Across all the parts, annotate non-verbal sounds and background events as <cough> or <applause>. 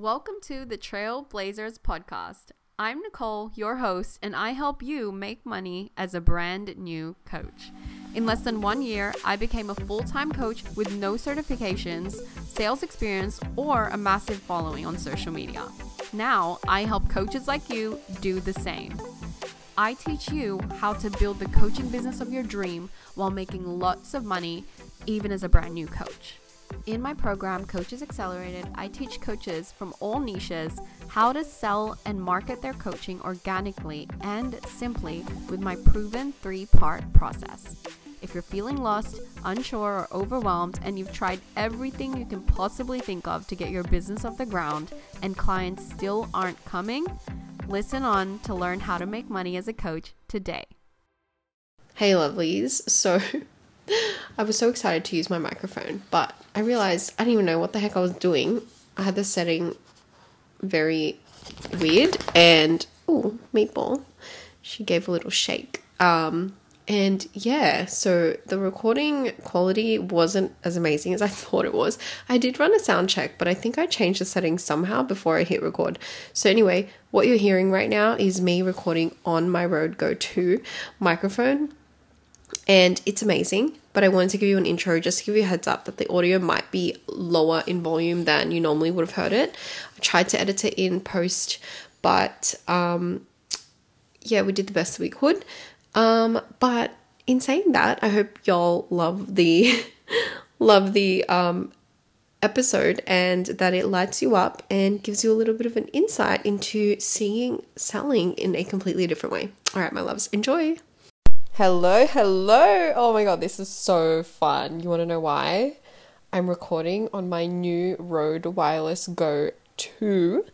Welcome to the Trailblazers podcast. I'm Nicole, your host, and I help you make money as a brand new coach. In less than one year, I became a full time coach with no certifications, sales experience, or a massive following on social media. Now, I help coaches like you do the same. I teach you how to build the coaching business of your dream while making lots of money, even as a brand new coach. In my program, Coaches Accelerated, I teach coaches from all niches how to sell and market their coaching organically and simply with my proven three part process. If you're feeling lost, unsure, or overwhelmed, and you've tried everything you can possibly think of to get your business off the ground and clients still aren't coming, listen on to learn how to make money as a coach today. Hey, lovelies. So, <laughs> I was so excited to use my microphone, but I realized I didn't even know what the heck I was doing. I had the setting very weird, and oh, meatball. She gave a little shake. Um, and yeah, so the recording quality wasn't as amazing as I <laughs> thought it was. I did run a sound check, but I think I changed the settings somehow before I hit record. So, anyway, what you're hearing right now is me recording on my Rode Go 2 microphone, and it's amazing. But I wanted to give you an intro just to give you a heads up that the audio might be lower in volume than you normally would have heard it. I tried to edit it in post, but um, yeah, we did the best we could. Um, but in saying that, I hope y'all love the <laughs> love the um, episode and that it lights you up and gives you a little bit of an insight into seeing selling in a completely different way. All right, my loves, enjoy. Hello, hello. Oh my god, this is so fun. You want to know why? I'm recording on my new Rode Wireless Go 2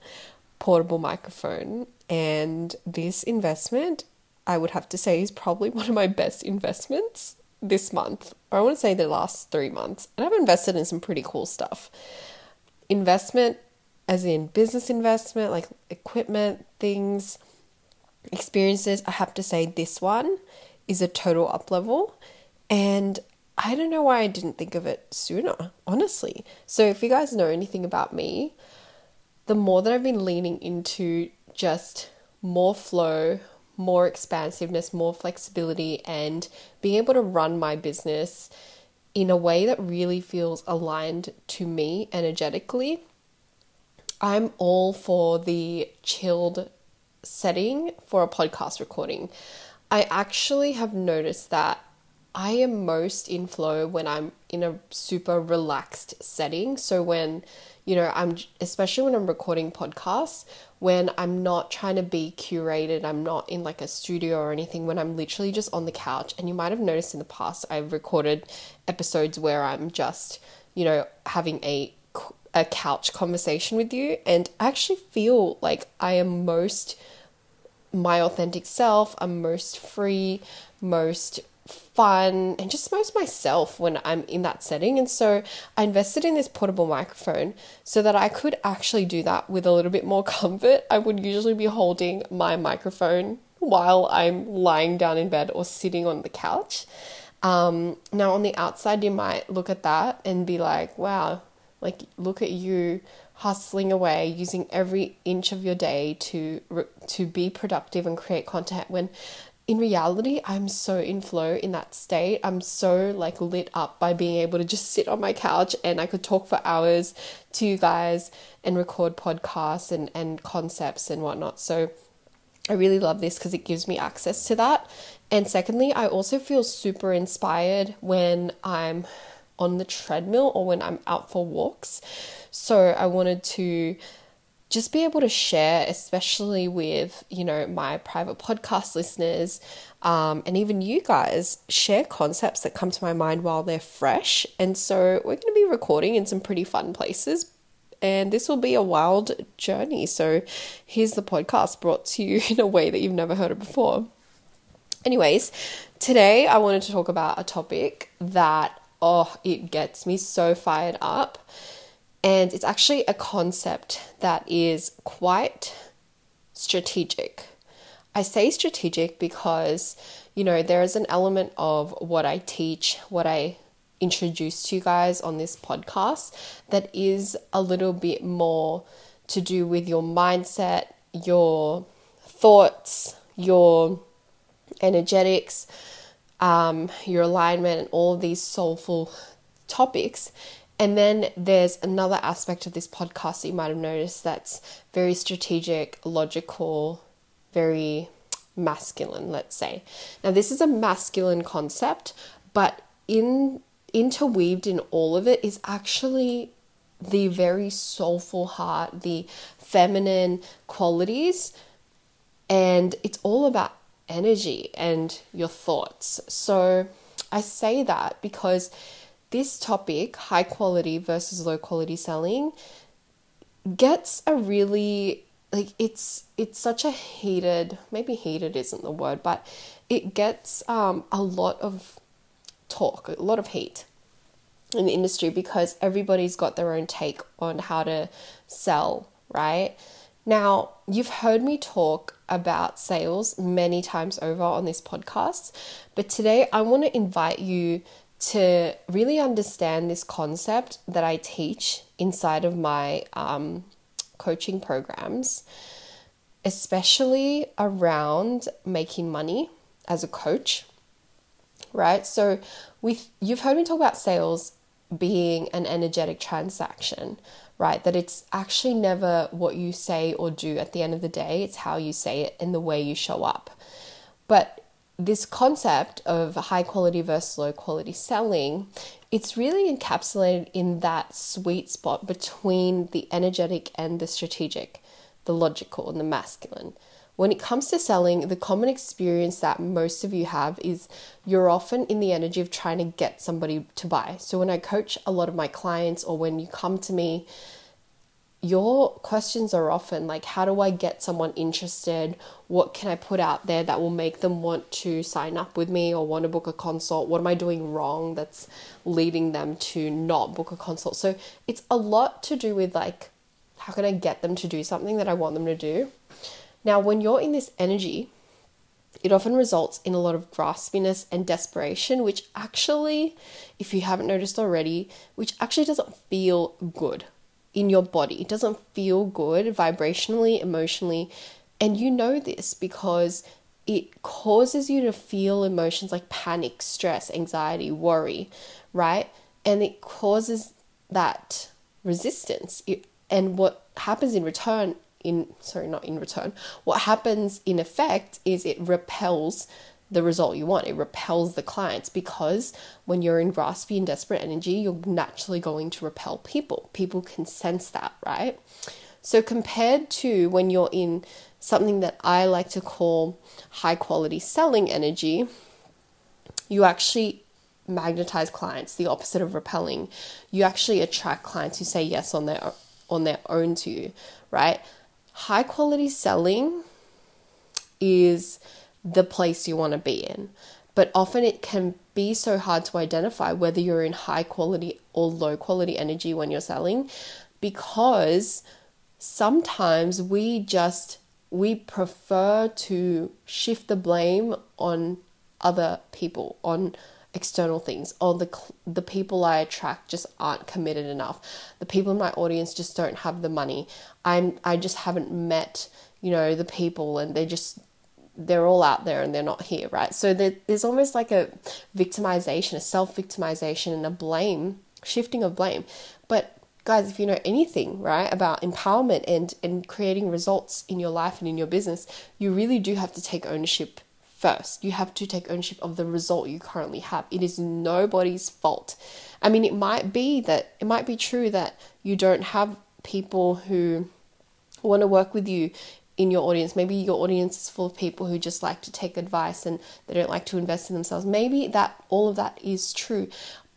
portable microphone, and this investment I would have to say is probably <laughs> one of my best investments this month, or I want to say the last three months. And I've invested in some pretty cool stuff. Investment, as in business investment, like equipment, things, experiences. I have to say, this one is a total up level. And I don't know why I didn't think of it sooner, honestly. So, if you guys know anything about me, the more that I've been leaning into just more flow, more expansiveness, more flexibility, and being able to run my business in a way that really feels aligned to me energetically. I'm all for the chilled setting for a podcast recording. I actually have noticed that I am most in flow when I'm in a super relaxed setting. So when, you know, I'm especially when I'm recording podcasts, when I'm not trying to be curated, I'm not in like a studio or anything, when I'm literally just on the couch. And you might have noticed in the past, I've recorded episodes where I'm just, you know, having a a couch conversation with you and I actually feel like I am most my authentic self, I'm most free, most fun and just most myself when I'm in that setting. And so I invested in this portable microphone so that I could actually do that with a little bit more <laughs> comfort. I would usually be holding my microphone while I'm lying down in bed or sitting on the couch. Um, now, on the outside, you might look at that and be like, wow, like, look at you hustling away using every inch of your day to to be productive and create content when in reality, I'm so in flow in that state. I'm so like lit up by being able to just sit on my couch and I could talk for hours to you guys and record podcasts and, and concepts and whatnot. So I really love this because it gives me access to that. And secondly, I also feel super inspired when I'm on the treadmill or when I'm out for walks. So I wanted to just be able to share, especially with, you know, my private podcast listeners um, and even you guys, share concepts that come to my mind while they're fresh. And so we're going to be recording in some pretty fun places. And this will be a wild journey. So here's the podcast brought to you <laughs> in a way that you've never heard it before. Anyways, today I wanted to talk about a topic that, oh, it gets me so fired up and it's actually a concept that is quite strategic. I say strategic because, you know, there is an element of what I teach, what I introduce to you guys on this podcast that is a little bit more to do with your mindset, your thoughts, your energetics, um, your alignment, and all these soulful topics. And then there's another aspect of this podcast that you might have noticed that's very strategic, logical, very masculine, let's say. Now, this is a masculine concept, but in interweaved in all of it is actually the very soulful heart, the feminine qualities, and it's all about energy and your thoughts. So I say that because this topic, high quality versus low quality selling, gets a really like it's it's such a heated maybe heated isn't the word but it gets um, a lot of talk a lot of heat in the industry because everybody's got their own take on how to sell right now you've heard me talk about sales many times over on this podcast but today i want to invite you to really understand this concept that I teach inside of my um, coaching programs, especially around making money as a coach, right? So, with you've heard me talk about sales being an energetic transaction, right? That it's actually never what you say or do at the end of the day, it's how you say it and the way you show up. But this concept of high quality versus low quality selling, it's really encapsulated in that sweet spot between the energetic and the strategic, the logical and the masculine. When it comes to selling, the common experience that most of you have is you're often in the energy of trying to get somebody to buy. So, when I coach a lot of my clients, or when you come to me, your questions are often like, How do I get someone interested? What can I put out there that will make them want to sign up with me or want to book a consult? What am I doing wrong that's leading them to not book a consult? So it's a lot to do with like, how can I get them to do something that I want them to do? Now, when you're in this energy, it often results in a lot of graspiness and desperation, which actually, if you haven't noticed already, which actually doesn't feel good in your body. It doesn't feel good vibrationally, emotionally. And you know this because it causes you to feel emotions like panic, stress, anxiety, worry, right? And it causes that resistance. It, and what happens in return in sorry, not in return. What happens in effect is it repels the result you want. It repels the clients because when you're in graspy and desperate energy, you're naturally going to repel people. People can sense that, right? So, compared to when you're in something that I like to call high quality selling energy, you actually magnetize clients, the opposite of repelling. You actually attract clients who say yes on their on their own to you, right? High quality selling is the place you want to be in. But often it can be so hard to identify whether you're in high quality or low quality energy when you're selling because sometimes we just we prefer to shift the blame on other people on external things or the the people I attract just aren't committed enough the people in my audience just don't have the money I'm I just haven't met you know the people and they just they're all out there and they're not here, right? So there, there's almost like a victimization, a self victimization, and a blame, shifting of blame. But guys, if you know anything, right, about empowerment and, and creating results in your life and in your business, you really do have to take ownership first. You have to take ownership of the result you currently have. It is nobody's fault. I mean, it might be that, it might be true that you don't have people who want to work with you in your audience. Maybe your audience is full of people who just like to take advice and they don't like to invest in themselves. Maybe that all of that is true.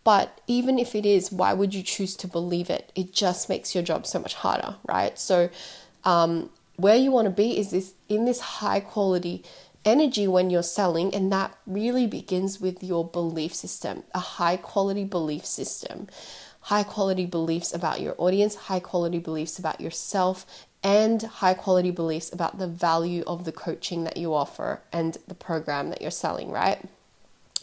But even if it is, why would you choose to believe it? It just makes your job so much harder, right? So, um, where you want to be is this in this high quality energy when you're selling, and that really begins with your belief system, a high quality belief system high quality beliefs about your audience, high quality beliefs about yourself, and high quality beliefs about the value of the coaching that you offer and the program that you're selling, right?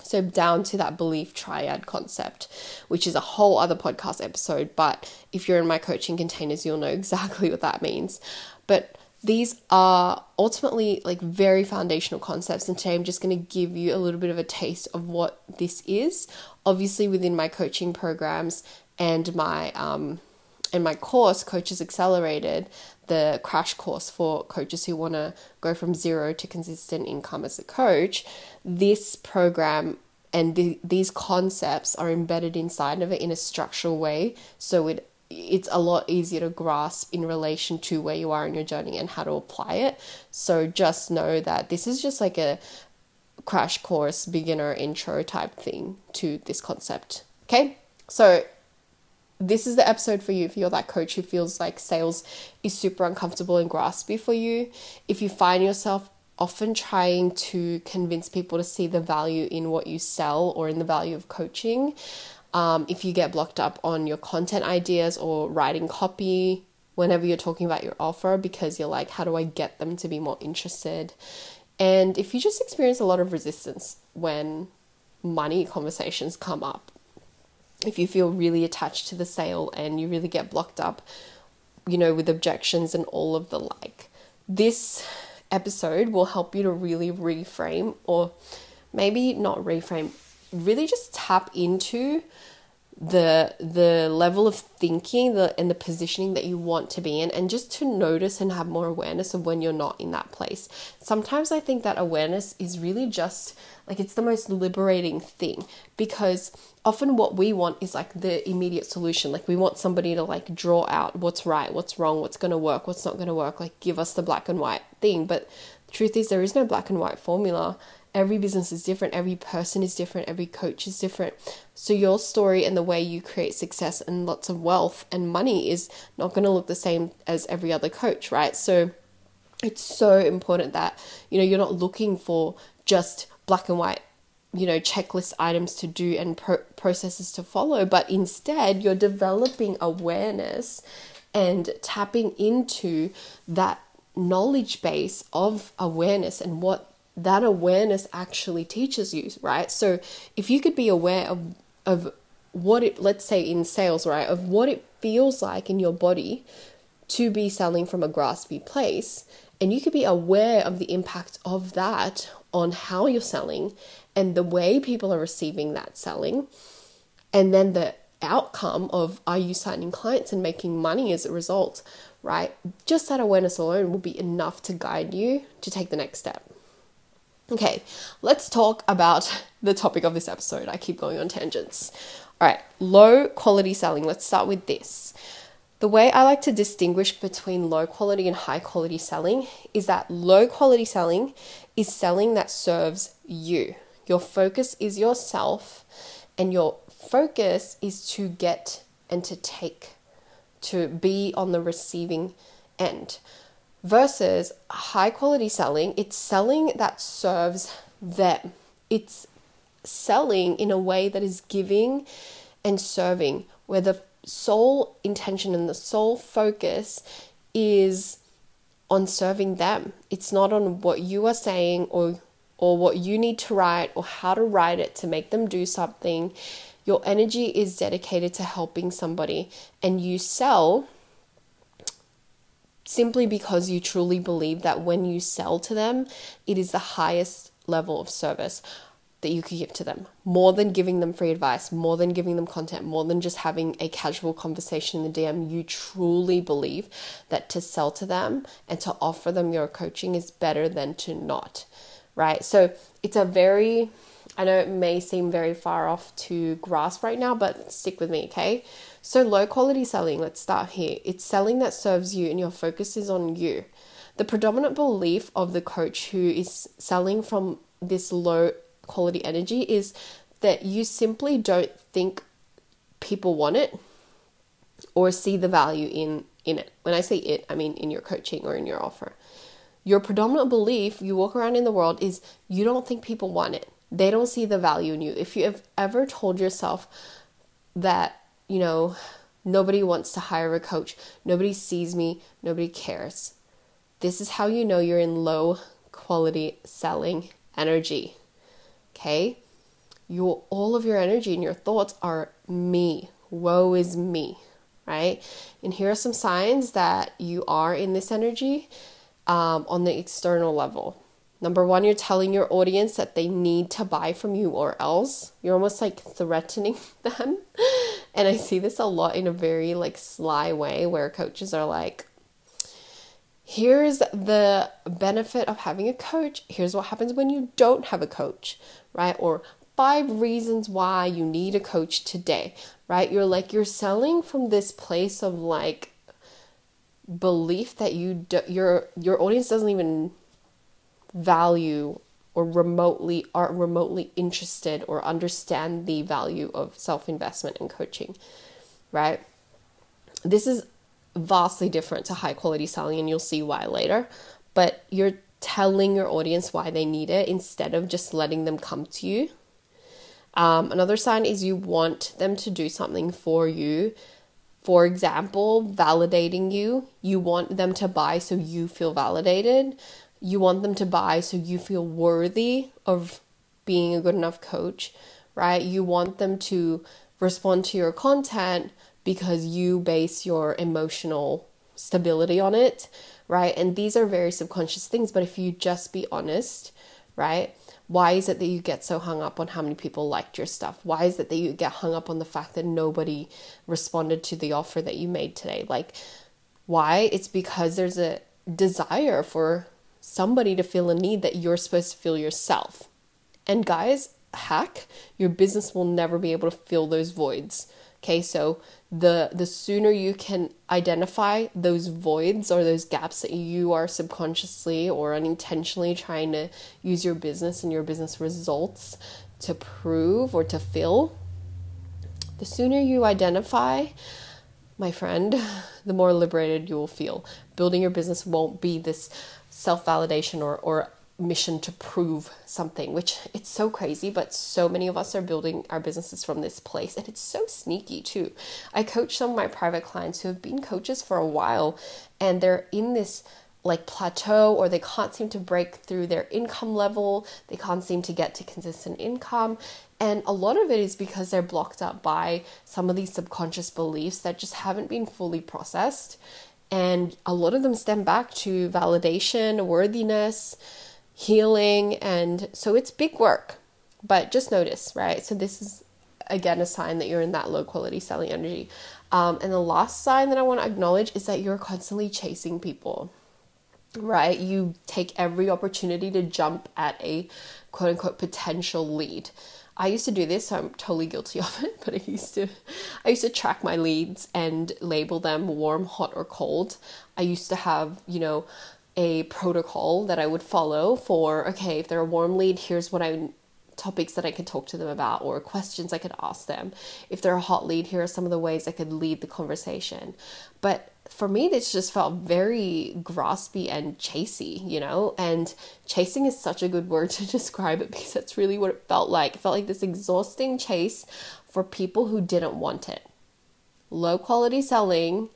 So, down to that belief triad concept, which is a whole other podcast episode. But if you're in my coaching containers, you'll know <laughs> exactly what that means. But these are ultimately like very foundational concepts and today i'm just going to give you a little bit of a taste of what this is. Obviously within my coaching programs and my um and my course coaches accelerated the crash course for coaches who want to go from zero to consistent income as a coach this program and the, these concepts are embedded inside of it in a structural way so it it's a lot easier to grasp in relation to where you are in your journey and how to apply it. So just know that this is just like a crash course, beginner intro type thing to this concept. Okay? So this is the episode for you if you're that coach who feels like sales is super uncomfortable and graspy for you. If you find yourself often trying to convince people to see the value in what you sell or in the value of coaching, um, if you get blocked up on your content ideas or writing copy whenever you're talking about your offer because you're like, how do I get them to be more interested? And if you just experience a lot of resistance when money conversations come up, if you feel really attached to the sale and you really get blocked up, you know, with objections and all of the like, this episode will help you to really reframe or maybe not reframe, really just tap into the the level of thinking the and the positioning that you want to be in and just to notice and have more awareness of when you're not in that place. Sometimes I think that awareness is really just like it's the most liberating thing because often what we want is like the immediate solution. Like we want somebody to like draw out what's right, what's wrong, what's going to work, what's not going to work, like give us the black and white thing. But the truth is there is no black and white formula every business is different, every person is different, every coach is different. So your story and the way you create success and lots of wealth and money is not going to look the same as every other coach, right? So it's so important that you know you're not looking for just black and white you know checklist items to do and pro- processes to follow but instead you're developing awareness and tapping into that knowledge base of awareness and what that awareness actually teaches you, right? So if you could be aware of of what it let's say in sales, right, of what it feels like in your body to be selling from a graspy place, and you could be aware of the impact of that on how you're selling and the way people are receiving that selling, and then the outcome of are you signing clients and making money as a result, right? Just that awareness alone will be enough to guide you to take the next step. Okay, let's talk about <laughs> the topic of this episode. I keep going on tangents. All right, low quality selling. Let's start with this. The way I like to distinguish between low quality and high quality selling is that low quality selling is selling that serves you. Your focus is yourself, and your focus is to get and to take, to be on the receiving end versus high quality selling, it's selling that serves them. It's selling in a way that is giving and serving, where the sole intention and the sole focus is on serving them. It's not on what you are saying or or what you need to write or how to write it to make them do something. Your energy is dedicated to helping somebody and you sell simply because you truly believe that when you sell to them, it is the highest level of service that you could give to them. More than giving them free advice, more than giving them content, more than just having a casual conversation in the DM, you truly believe that to sell to them and to offer them your coaching is better than to not, right? So it's a very, I know it may seem very far off to grasp right now, but stick with me, okay? So, low quality selling, let's start here. It's selling that serves you and your focus is on you. The predominant belief of the coach who is selling from this low quality energy is that you simply don't think people want it or see the value in in it. When I say it, I mean in your coaching or in your offer. Your predominant belief you walk around in the world is you don't think people want it. They don't see the value in you. If you have ever told yourself that you know, nobody wants to hire a coach. Nobody sees me. Nobody cares. This is how you know you're in low quality selling energy. Okay? your all of your energy and your thoughts are me. Woe is me, right? And here are some signs that you are in this energy um, on the external level. Number one, you're telling your audience that they need to buy from you or else. You're almost like threatening <laughs> them. and I see this a lot in a very like sly way where coaches are like, here's the benefit of having a coach. Here's what happens when you don't have a coach, right? Or five reasons why you need a coach today, right? You're like, you're selling from this place of like belief that you do, your your audience doesn't even value or remotely are remotely interested or understand the value of self-investment and coaching right this is vastly different to high quality selling and you'll see why later but you're telling your audience why they need it instead of just letting them come to you um, another sign is you want them to do something for you. For example, validating you. You want them to buy so you feel validated. You want them to buy so you feel worthy of being a good enough coach, right? You want them to respond to your content because you base your emotional stability on it, right? And these are very subconscious things, but if you just be honest, right? Why is it that you get so hung up on how many people liked your stuff? Why is it that you get hung up on the fact that nobody responded to the offer that you made today? Like, why? It's because there's a desire for somebody to feel a need that you're supposed to feel yourself. And guys, hack, your business will never be able to fill those voids. Okay, so the the sooner you can identify those voids or those gaps that you are subconsciously or unintentionally trying to use your business and your business results to prove or to fill, the sooner you identify, my friend, the more liberated you will feel. Building your business won't be this self validation or, or mission to prove something, which it's so crazy, but so many of us are building our businesses from this place. And it's so sneaky too. I coach some of my private clients who have been coaches for a while and they're in this like plateau or they can't seem to break through their income level, they can't seem to get to consistent income. And a lot of it is because they're blocked up by some of these subconscious beliefs that just haven't been fully processed. And a lot of them stem back to validation, worthiness, healing. And so it's big work, but just notice, right? So this is again a sign that you're in that low quality selling energy. Um, and the last sign that I want to acknowledge is that you're constantly chasing people, right? You take every opportunity to jump at a quote unquote potential lead. I used to do this, so I'm totally guilty <laughs> of it. But I used to, I used to track my leads and label them warm, hot, or cold. I used to have, you know, a protocol that I would follow for okay, if they're a warm lead, here's what I topics that I could talk to them about or questions I could ask them. If they're a hot lead, here are some of the ways I could lead the conversation. But for me, this just felt very graspy and chasey, you know? And chasing is such a good word <laughs> to describe it because that's really what it felt like. It felt like this exhausting chase for people who didn't want it. Low quality selling,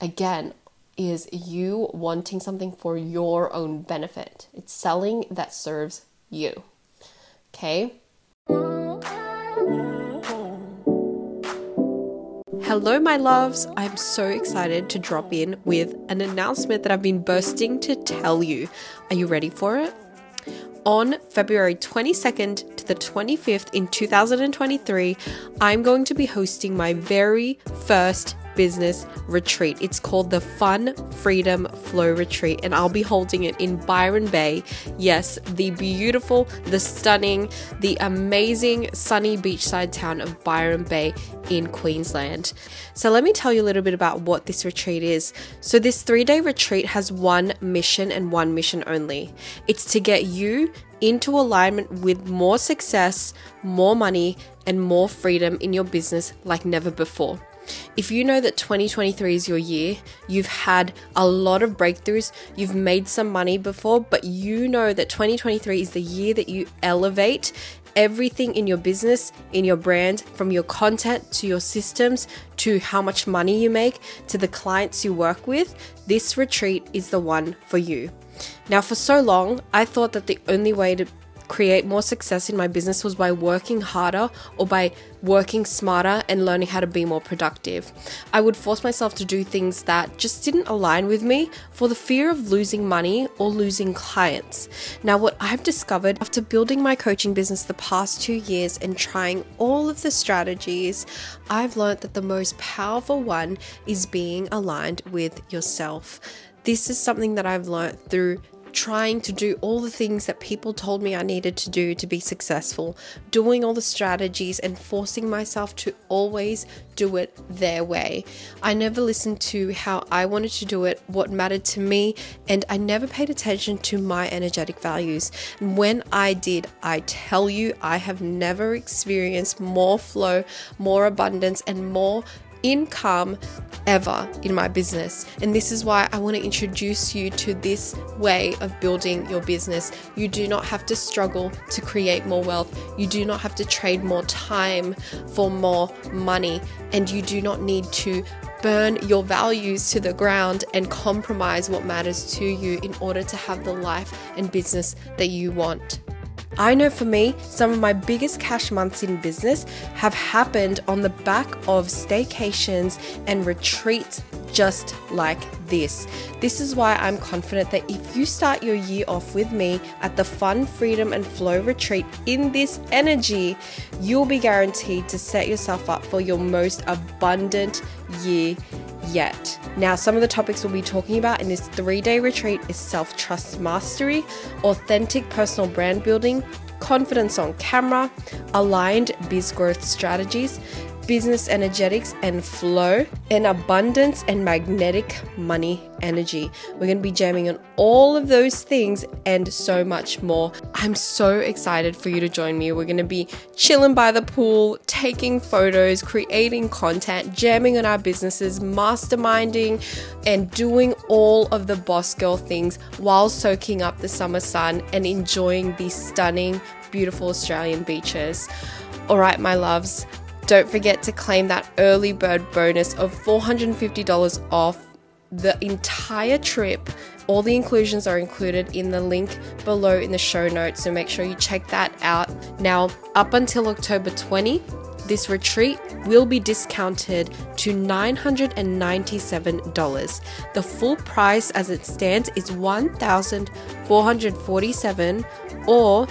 again, is you wanting something for your own benefit. It's selling that serves you. Okay? Hello, my loves. I'm so excited to drop in with an announcement that I've been bursting to tell you. Are you ready for it? On February 22nd to the 25th in 2023, I'm going to be hosting my very first business retreat. It's called the Fun Freedom Flow Retreat, and I'll be holding it in Byron Bay. Yes, the beautiful, the stunning, the amazing sunny beachside town of Byron Bay in Queensland. So, let me tell you a little bit about what this retreat is. So, this three day retreat has one mission and one mission only it's to get you into alignment with more success, more money, and more freedom in your business like never before. If you know that 2023 is your year, you've had a lot of breakthroughs, you've made some money before, but you know that 2023 is the year that you elevate everything in your business, in your brand, from your content to your systems to how much money you make to the clients you work with, this retreat is the one for you. Now, for so long, I thought that the only way to create more success in my business was by working harder or by working smarter and learning how to be more productive. I would force myself to do things that just didn't align with me for the fear of losing money or losing clients. Now, what I've discovered after building my coaching business the past two years and trying all of the strategies, I've learned that the most powerful one is being aligned with yourself. This is something that I've learned through trying to do all the things that people told me I needed to do to be successful, doing all the strategies and forcing myself to always do it their way. I never listened to how I wanted to do it, what mattered to me, and I never paid attention to my energetic values. And when I did, I tell you, I have never experienced more flow, more abundance, and more income ever in my business. And this is why I want to introduce you to this way of building your business. You do not have to struggle to create more wealth. You do not have to trade more time for more money. And you do not need to burn your values to the ground and compromise what matters to you in order to have the life and business that you want. I know for me, some of my biggest cash months in business have happened on the back of staycations and retreats just like this. This is why I'm confident that if you start your year off with me at the Fun, Freedom, and Flow retreat in this energy, you'll be guaranteed to set yourself up for your most abundant year yet. Now, some of the topics we'll be talking about in this three day retreat is self trust mastery, authentic personal brand building, confidence on camera, aligned biz growth strategies, business energetics and flow, and abundance and magnetic money energy. We're going to be jamming on all of those things and so much more. I'm so excited for you to join me. We're going to be chilling by the pool, taking photos, creating content, jamming on our businesses, masterminding, and doing all of the boss girl things while soaking up the summer sun and enjoying these stunning, beautiful Australian beaches. All right, my loves, don't forget to claim that early bird bonus of $450 off the entire trip. All the inclusions are included in the link below in the show notes, so make sure you check that out. Now, up until October 20, this retreat will be discounted to $997. The full price as it stands is $1,447 or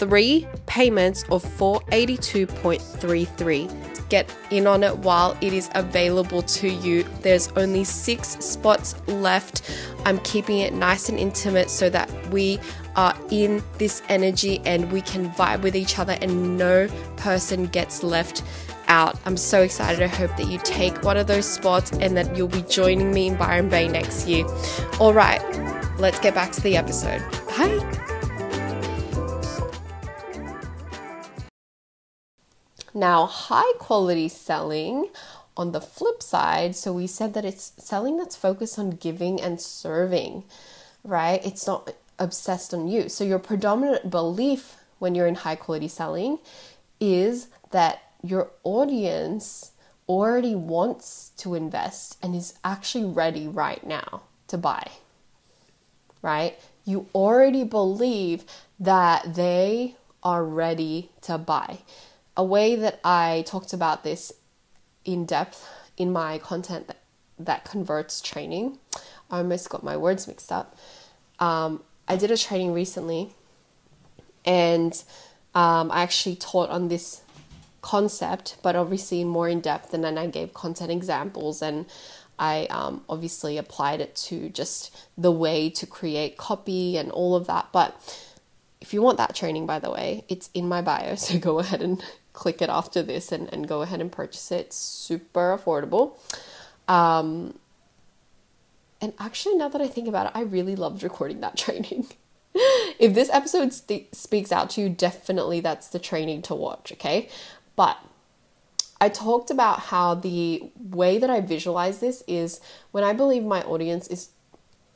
three payments of 482.33. Get in on it while it is available to you. There's only six spots left. I'm keeping it nice and intimate so that we are in this energy and we can vibe with each other and no person gets left out. I'm so excited. I hope that you take one of those spots and that you'll be joining me in Byron Bay next year. All right, let's get back to the episode. Bye. Now, high quality selling on the flip side, so we said that it's selling that's focused on giving and serving, right? It's not obsessed on you. So, your predominant belief when you're in high quality selling is that your audience already wants to invest and is actually ready right now to buy, right? You already believe that they are ready to buy a way that I talked about this in depth in my content that, that converts training. I almost got my words mixed up. Um, I did a training recently and um, I actually taught on this concept, but obviously more in depth. And then I gave content examples and I um, obviously applied it to just the way to create copy and all of that. But if you want that training, by the way, it's in my bio. <laughs> So go ahead and click it after this and, and go ahead and purchase it. Super affordable. Um, and actually, now that I think about it, I really loved recording that <laughs> training. if this episode st- speaks out to you, definitely that's the training to watch, okay? But I talked about how the way that I visualize this is when I believe my audience is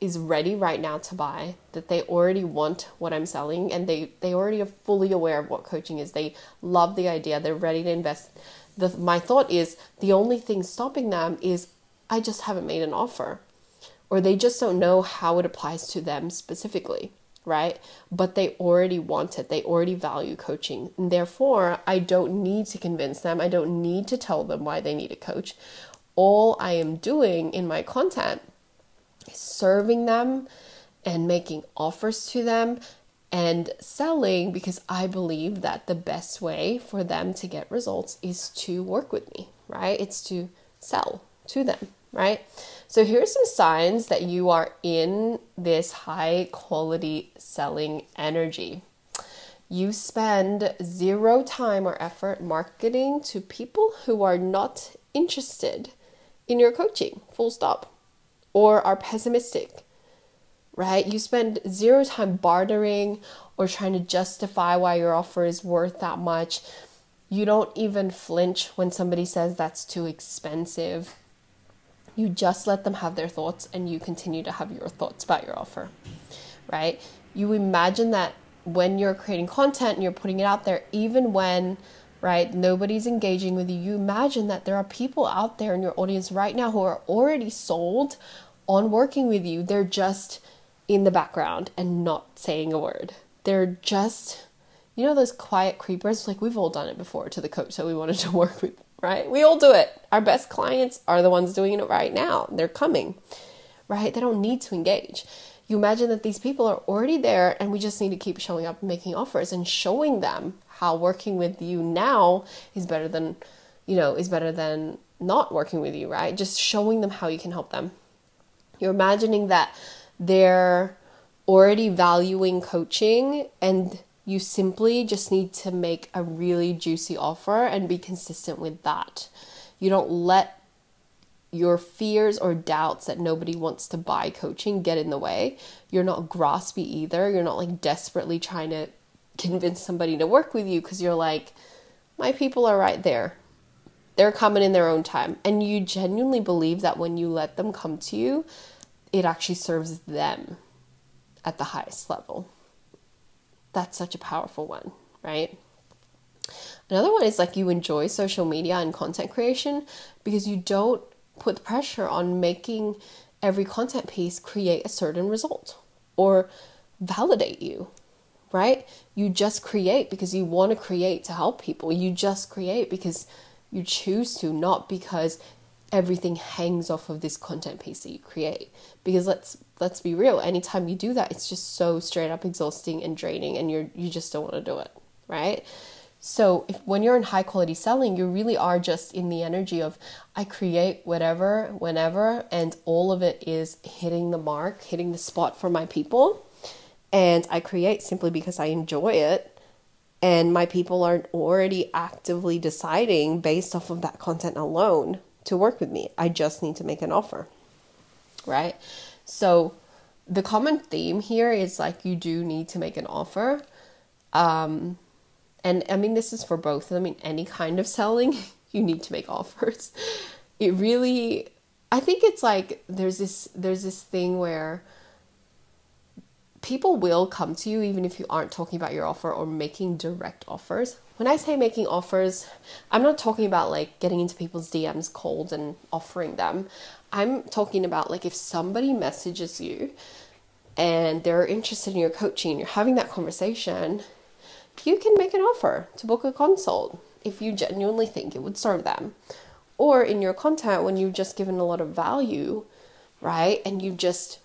is ready right now to buy that they already want what i'm selling and they they already are fully aware of what coaching is they love the idea they're ready to invest the, my thought is the only thing stopping them is i just haven't made an offer or they just don't know how it applies to them specifically right? But they already want it, they already value coaching. And therefore, I don't need to convince them, I don't need to tell them why they need a coach. All I am doing in my content serving them and making offers to them and selling because I believe that the best way for them to get results is to work with me, right? It's to sell to them, right? So here's some signs that you are in this high quality selling energy. You spend zero time or effort marketing to people who are not interested in your coaching, full stop, or are pessimistic right? You spend zero time bartering or trying to justify why your offer is worth that much. You don't even flinch when somebody says that's too expensive. You just let them have their thoughts and you continue to have your thoughts about your offer, right? You imagine that when you're creating content and you're putting it out there, even when right nobody's engaging with you you imagine that there are people out there in your audience right now who are already sold on working with you they're just in the background and not saying a word. They're just, you know, those quiet creepers. Like we've all done it before to the coach that we wanted to <laughs> work with, right? We all do it. Our best clients are the ones doing it right now. They're coming, right? They don't need to engage. You imagine that these people are already there and we just need to keep showing up and making offers and showing them how working with you now is better than, you know, is better than not working with you, right? Just showing them how you can help them. You're imagining that they're already valuing coaching and you simply just need to make a really juicy offer and be consistent with that. You don't let your fears or doubts that nobody wants to buy coaching get in the way. You're not graspy either. You're not like desperately trying to convince somebody to work with you because you're like, my people are right there. They're coming in their own time. And you genuinely believe that when you let them come to you, it actually serves them at the highest level. That's such a powerful one, right? Another one is like you enjoy social media and content creation because you don't put pressure on making every content piece create a certain result or validate you, right? You just create because you want to create to help people. You just create because you choose to, not because everything hangs off of this content piece that you create. Because let's let's be real anytime you do that it's just so straight up exhausting and draining and you're you just don't want to do it right? So if when you're in high quality selling you really are just in the energy of i create whatever whenever and all of it is hitting the mark hitting the spot for my people and i create simply because i enjoy it and my people are already actively deciding based off of that content alone to work with me. I just need to make an offer. Right? So the common theme here is like you do need to make an offer. Um and I mean this is for both. I mean any kind of selling, <laughs> you need to make offers. It really I think it's like there's this there's this thing where people will come to you even if you aren't talking about your offer or making direct offers. When I say making offers, I'm not talking about like getting into people's DMs cold and offering them. I'm talking about like if somebody messages you and they're interested in your coaching you're having that conversation, you can make an offer to book a consult if you genuinely think it would serve them. Or in your content when you've just given a lot of value, right? And you just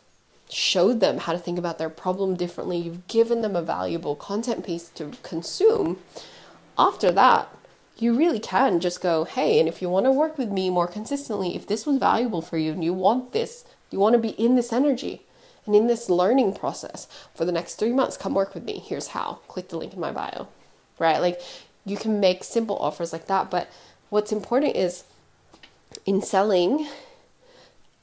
showed them how to think about their problem differently, you've given them a valuable content piece to consume, after that, you really can just go, hey, and if you want to work with me more consistently, if this was valuable for you and you want this, you want to be in this energy and in this learning process for the next three months, come work with me. Here's how. Click the link in my bio, right? Like you can make simple offers like that. But what's important is in selling,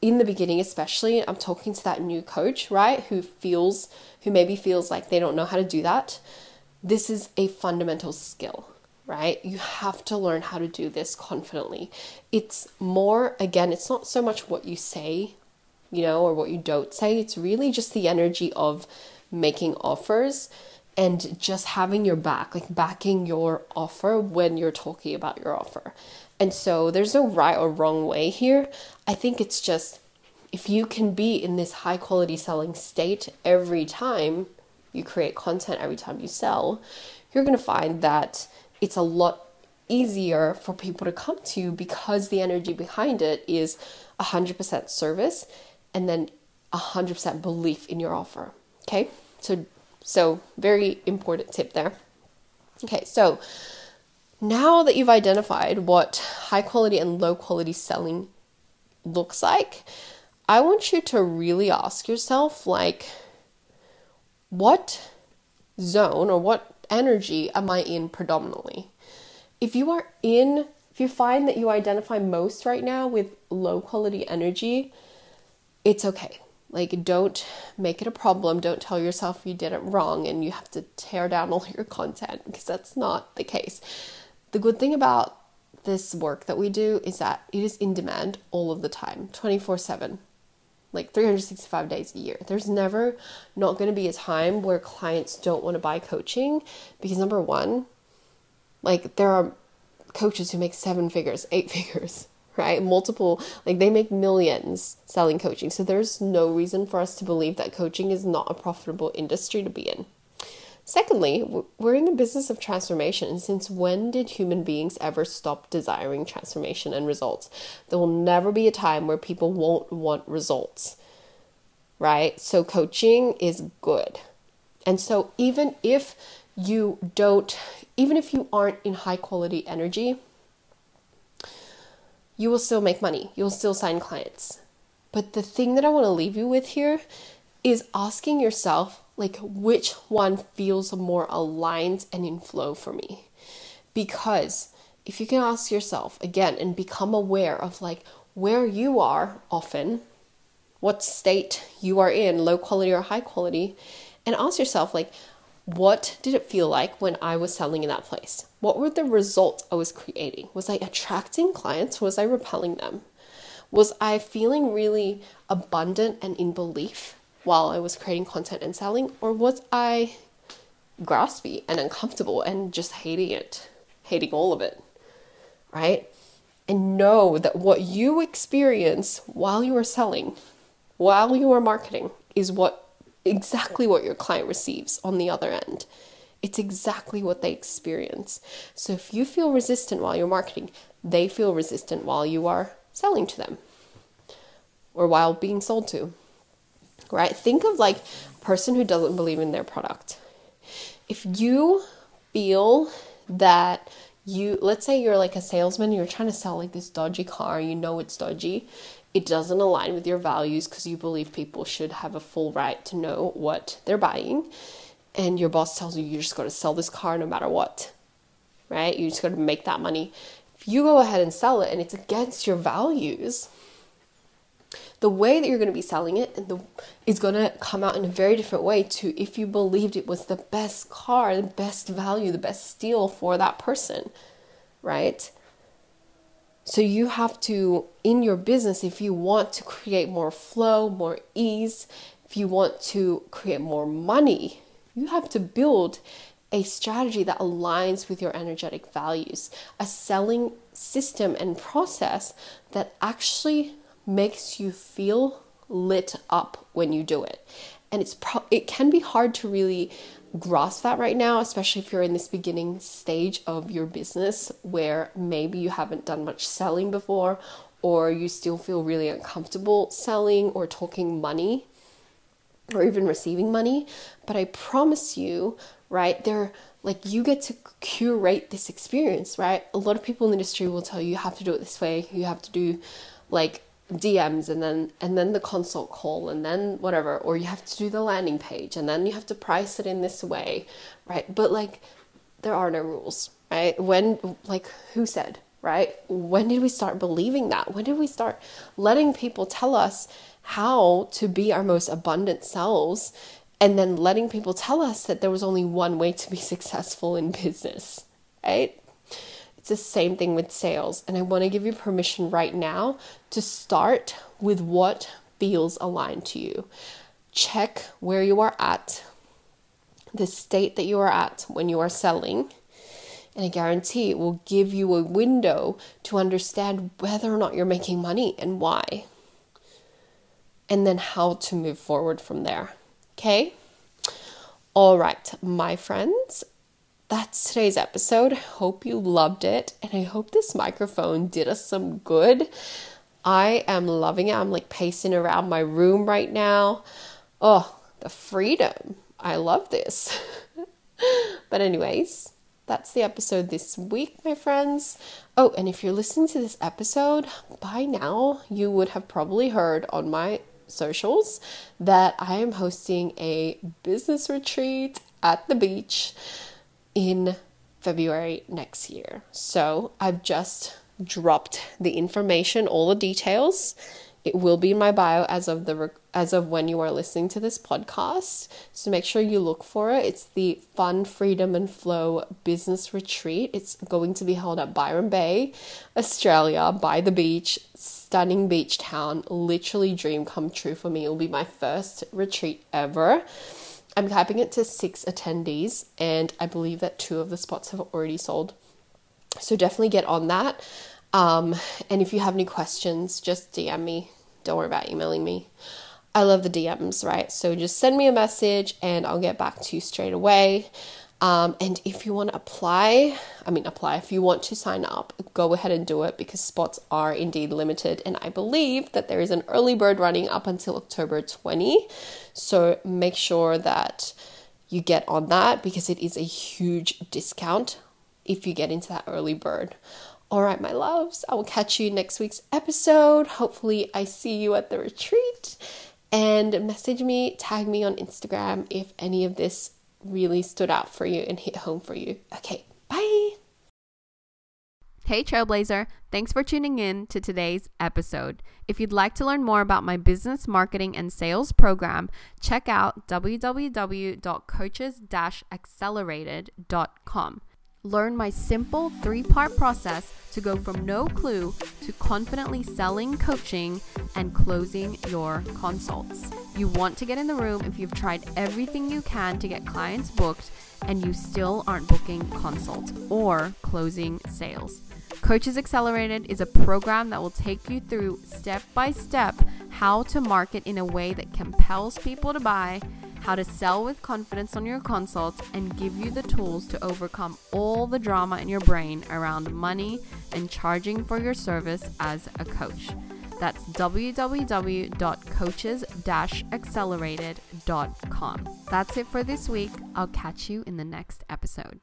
in the beginning especially i'm talking to that new coach right who feels who maybe feels like they don't know how to do that. This is a fundamental skill right? You have to learn how to do this confidently. It's more again it's not so much what you say you know or what you don't say. It's really just the energy of making offers and just having your back like backing your offer when you're talking about your offer and so there's no right or wrong way here. I think it's just if you can be in this high quality selling state every time, you create content, every time you sell, you're going to find that it's a lot easier for people to come to you because the energy behind it is 100% service and then 100% belief in your offer. Okay? So so very important tip there. Okay, so now that you've identified what high quality and low quality selling looks like, I want you to really ask yourself like what zone or what energy am I in predominantly? If you are in, if you find that you identify most right now with low quality energy, it's okay. Like, don't make it a problem. Don't tell yourself you did it wrong and you have to tear down all your content because that's not the case. The good thing about this work that we do is that it is in demand all of the time, 24 7 like 365 days a year. There's never not going to be a time where clients don't want to buy coaching because number one, like there are coaches who make seven figures, eight <laughs> figures, right? Multiple, like they make millions selling coaching. So there's no reason for us to believe that coaching is not a profitable industry to be in. Secondly, we're in the business of transformation. Since when did human beings ever stop desiring transformation and results? There will never be a time where people won't want results, right? So, coaching is good. And so, even if you don't, even if you aren't in high quality energy, you will still make money. You'll still sign clients. But the thing that I want to leave you with here is asking yourself like which one feels more aligned and in flow for me. Because if you can ask yourself again and become aware of like where you are often, what state you are in, low quality or high quality, and ask yourself like what did it feel like when I was selling in that place? What were the results I was creating? Was I attracting clients? Was I repelling them? Was I feeling really abundant and in belief? While I was creating content and selling, or was I graspy and uncomfortable and just hating it, hating all of it, right? And know that what you experience while you are selling, while you are marketing, is what exactly what your client receives on the other end. It's exactly what they experience. So if you feel resistant while you're marketing, they feel resistant while you are selling to them or while being sold to right? Think of like a person who doesn't believe in their product. If you feel that you, let's say you're like a salesman, you're trying to sell like this dodgy car, you know it's dodgy, it doesn't align with your values because you believe people should have a full right to know what they're buying, and your boss tells you you just got to sell this car no matter what, right? You just got to make that money. If you go ahead and sell it and it's against your values, the way that you're going to be selling it and the, is going to come out in a very different way to if you believed it was the best car, the best value, the best steal for that person, right? So you have to, in your business, if you want to create more flow, more ease, if you want to create more money, you have to build a strategy that aligns with your energetic values, a selling system and process that actually makes you feel lit up when you do it. And it's pro- it can be hard to really grasp that right now, especially if you're in this beginning stage of your business where maybe you haven't done much selling before or you still feel really uncomfortable selling or talking money or even receiving money. But I promise you, right, there like you get to curate this experience, right? A lot of people in the industry will tell you you have to do it this way, you have to do like DMs and then and then the consult call and then whatever or you have to do the landing page and then you have to price it in this way right? But like there are no rules right? When like who said right? When did we start believing that? When did we start letting people tell us how to be our most abundant selves and then letting people tell us that there was only one way to be successful in business right it's the same thing with sales. And I want to give you permission right now to start with what feels aligned to you. Check where you are at, the state that you are at when you are selling. And I guarantee it will give you a window to understand whether or not you're making money and why. And then how to move forward from there. Okay? All right, my friends, that's today's episode. Hope you loved it, and I hope this microphone did us some good. I am loving it. I'm like pacing around my room right now. Oh, the freedom. I love this. <laughs> but, anyways, that's the episode this week, my friends. Oh, and if you're listening to this episode, by now you would have probably heard on my socials that I am hosting a business retreat at the beach in February next year. So I've just dropped the information, all the details. It will be in my bio as of the as of when you are listening to this podcast. So make sure you look for it. It's the Fun, Freedom and Flow Business Retreat. It's going to be held at Byron Bay, Australia, by the beach. Stunning beach town. Literally dream come true for me. It will be my first retreat ever. I'm capping it to six attendees, and I believe that two of the spots have already sold. So definitely get on that. Um, and if you have any questions, just DM me. Don't worry about emailing me. I love the DMs, right? So just send me a message and I'll get back to you straight away. Um, and if you want to apply, I mean, apply, if you want to sign up, go ahead and do it because spots are indeed limited. And I believe that there is an early bird running up until October 20. So make sure that you get on that because it is a huge discount if you get into that early bird. All right, my loves, I will catch you next week's episode. Hopefully, I see you at the retreat. And message me, tag me on Instagram if any of this really stood out for you and hit home for you. Okay, bye. Hey, Trailblazer. Thanks for tuning in to today's episode. If you'd like to learn more about my business marketing and sales program, check out www.coaches accelerated.com. Learn my simple three part process to go from no clue to confidently selling coaching and closing your consults. You want to get in the room if you've tried everything you can to get clients booked and you still aren't booking consults or closing sales. Coaches Accelerated is a program that will take you through step by step how to market in a way that compels people to buy how to sell with confidence on your consults, and give you the tools to overcome all the drama in your brain around money and charging for your service as a coach. That's www.coaches accelerated.com. That's it for this week. I'll catch you in the next episode.